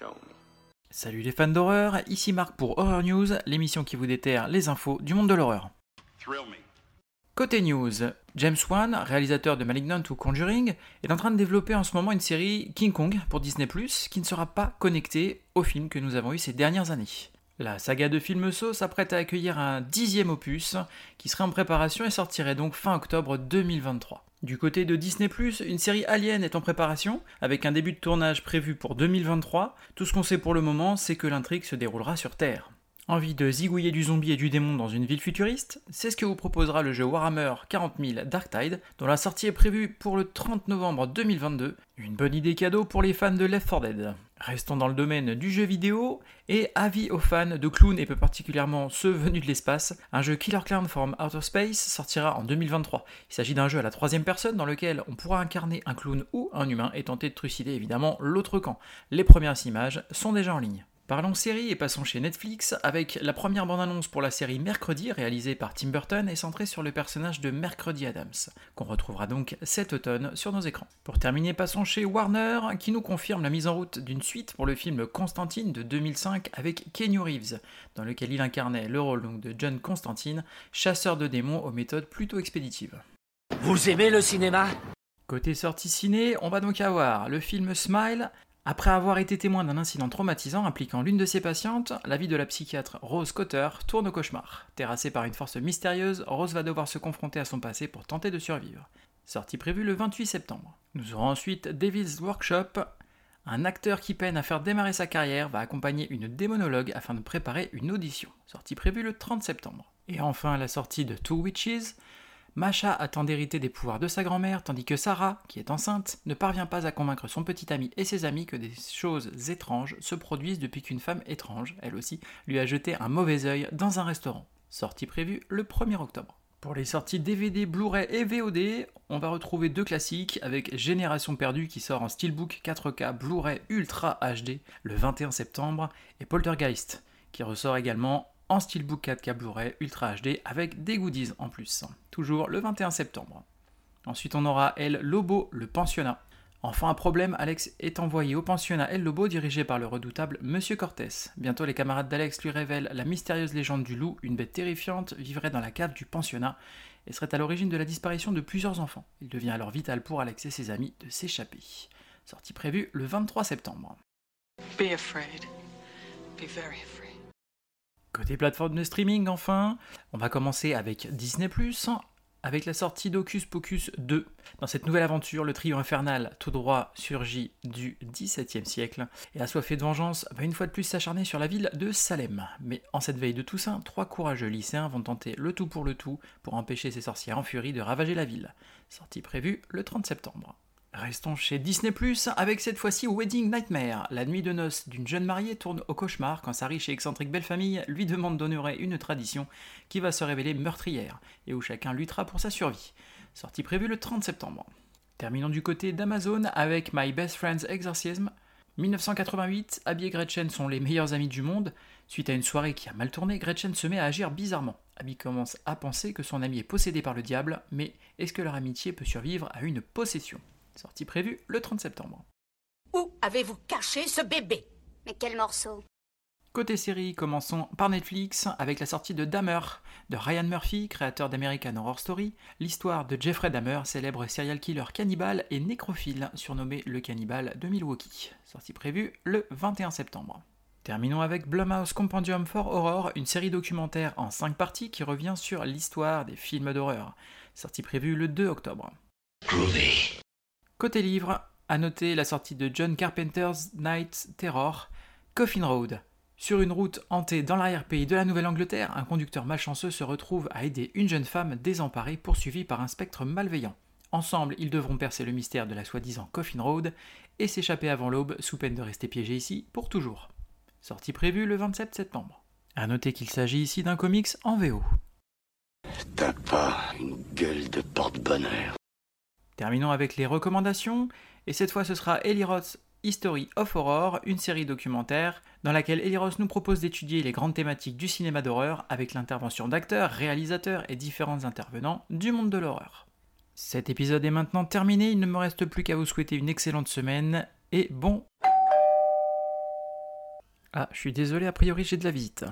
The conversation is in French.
Ok, show me. Salut les fans d'horreur, ici Marc pour Horror News, l'émission qui vous déterre les infos du monde de l'horreur. Côté news, James Wan, réalisateur de Malignant ou Conjuring, est en train de développer en ce moment une série King Kong pour Disney ⁇ qui ne sera pas connectée aux films que nous avons eus ces dernières années. La saga de films Saw s'apprête à accueillir un dixième opus qui serait en préparation et sortirait donc fin octobre 2023. Du côté de Disney ⁇ une série Alien est en préparation, avec un début de tournage prévu pour 2023. Tout ce qu'on sait pour le moment, c'est que l'intrigue se déroulera sur Terre. Envie de zigouiller du zombie et du démon dans une ville futuriste? C'est ce que vous proposera le jeu Warhammer 40 000 Dark Tide, dont la sortie est prévue pour le 30 novembre 2022. Une bonne idée cadeau pour les fans de Left 4 Dead. Restons dans le domaine du jeu vidéo, et avis aux fans de clowns et peu particulièrement ceux venus de l'espace, un jeu Killer Clown from Outer Space sortira en 2023. Il s'agit d'un jeu à la troisième personne dans lequel on pourra incarner un clown ou un humain et tenter de trucider évidemment l'autre camp. Les premières images sont déjà en ligne. Parlons série et passons chez Netflix avec la première bande-annonce pour la série Mercredi réalisée par Tim Burton et centrée sur le personnage de Mercredi Adams, qu'on retrouvera donc cet automne sur nos écrans. Pour terminer, passons chez Warner qui nous confirme la mise en route d'une suite pour le film Constantine de 2005 avec Kenny Reeves, dans lequel il incarnait le rôle donc de John Constantine, chasseur de démons aux méthodes plutôt expéditives. Vous aimez le cinéma? Côté sortie ciné, on va donc avoir le film Smile après avoir été témoin d'un incident traumatisant impliquant l'une de ses patientes, la vie de la psychiatre Rose Cotter tourne au cauchemar. Terrassée par une force mystérieuse, Rose va devoir se confronter à son passé pour tenter de survivre. Sortie prévue le 28 septembre. Nous aurons ensuite Devil's Workshop. Un acteur qui peine à faire démarrer sa carrière va accompagner une démonologue afin de préparer une audition. Sortie prévue le 30 septembre. Et enfin la sortie de Two Witches. Masha attend d'hériter des pouvoirs de sa grand-mère, tandis que Sarah, qui est enceinte, ne parvient pas à convaincre son petit ami et ses amis que des choses étranges se produisent depuis qu'une femme étrange, elle aussi, lui a jeté un mauvais œil dans un restaurant. Sortie prévue le 1er octobre. Pour les sorties DVD, Blu-ray et VOD, on va retrouver deux classiques avec Génération perdue qui sort en Steelbook 4K Blu-ray Ultra HD le 21 septembre et Poltergeist qui ressort également en steelbook 4K Blu-ray Ultra HD avec des goodies en plus. Toujours le 21 septembre. Ensuite, on aura El Lobo, le pensionnat. Enfin, un problème, Alex est envoyé au pensionnat El Lobo dirigé par le redoutable Monsieur Cortés. Bientôt, les camarades d'Alex lui révèlent la mystérieuse légende du loup, une bête terrifiante, vivrait dans la cave du pensionnat et serait à l'origine de la disparition de plusieurs enfants. Il devient alors vital pour Alex et ses amis de s'échapper. Sortie prévue le 23 septembre. Be very afraid. Côté plateforme de streaming, enfin, on va commencer avec Disney ⁇ avec la sortie d'Ocus Pocus 2. Dans cette nouvelle aventure, le trio infernal tout droit surgit du XVIIe siècle et assoiffé de vengeance va une fois de plus s'acharner sur la ville de Salem. Mais en cette veille de Toussaint, trois courageux lycéens vont tenter le tout pour le tout pour empêcher ces sorcières en furie de ravager la ville. Sortie prévue le 30 septembre. Restons chez Disney ⁇ avec cette fois-ci Wedding Nightmare. La nuit de noces d'une jeune mariée tourne au cauchemar quand sa riche et excentrique belle-famille lui demande d'honorer une tradition qui va se révéler meurtrière et où chacun luttera pour sa survie. Sortie prévue le 30 septembre. Terminons du côté d'Amazon avec My Best Friend's Exorcism. 1988, Abby et Gretchen sont les meilleurs amis du monde. Suite à une soirée qui a mal tourné, Gretchen se met à agir bizarrement. Abby commence à penser que son ami est possédé par le diable, mais est-ce que leur amitié peut survivre à une possession? Sortie prévue le 30 septembre. Où avez-vous caché ce bébé? Mais quel morceau? Côté série, commençons par Netflix avec la sortie de Dahmer de Ryan Murphy, créateur d'American Horror Story, l'histoire de Jeffrey Dahmer, célèbre serial killer cannibale et nécrophile surnommé le cannibale de Milwaukee. Sortie prévue le 21 septembre. Terminons avec Blumhouse Compendium for Horror, une série documentaire en 5 parties qui revient sur l'histoire des films d'horreur. Sortie prévue le 2 octobre. Côté livre, à noter la sortie de John Carpenter's Night Terror, Coffin Road. Sur une route hantée dans l'arrière-pays de la Nouvelle-Angleterre, un conducteur malchanceux se retrouve à aider une jeune femme désemparée poursuivie par un spectre malveillant. Ensemble, ils devront percer le mystère de la soi-disant Coffin Road et s'échapper avant l'aube sous peine de rester piégés ici pour toujours. Sortie prévue le 27 septembre. À noter qu'il s'agit ici d'un comics en VO. T'as pas une gueule de porte-bonheur. Terminons avec les recommandations, et cette fois ce sera Eliros History of Horror, une série documentaire dans laquelle Eliros nous propose d'étudier les grandes thématiques du cinéma d'horreur avec l'intervention d'acteurs, réalisateurs et différents intervenants du monde de l'horreur. Cet épisode est maintenant terminé, il ne me reste plus qu'à vous souhaiter une excellente semaine et bon Ah, je suis désolé, a priori j'ai de la visite.